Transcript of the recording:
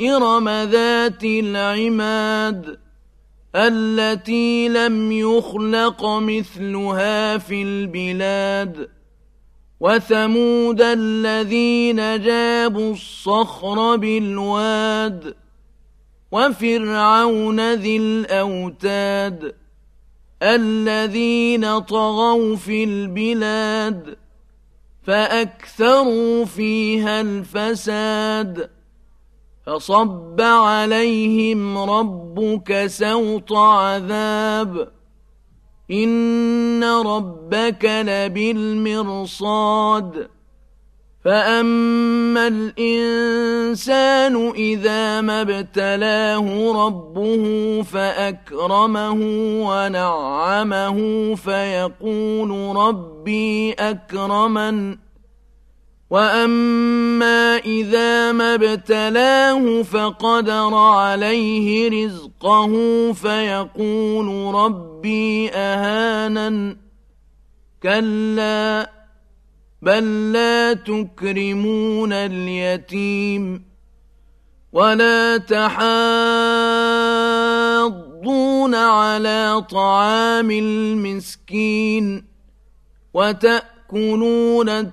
إرم ذات العماد التي لم يخلق مثلها في البلاد وثمود الذين جابوا الصخر بالواد وفرعون ذي الأوتاد الذين طغوا في البلاد فأكثروا فيها الفساد فصب عليهم ربك سوط عذاب. إن ربك لبالمرصاد. فأما الإنسان إذا ما ابتلاه ربه فأكرمه ونعمه فيقول ربي أكرمن. وأما إذا ما ابتلاه فقدر عليه رزقه فيقول ربي أهانا كلا بل لا تكرمون اليتيم ولا تحاضون على طعام المسكين وتأكلون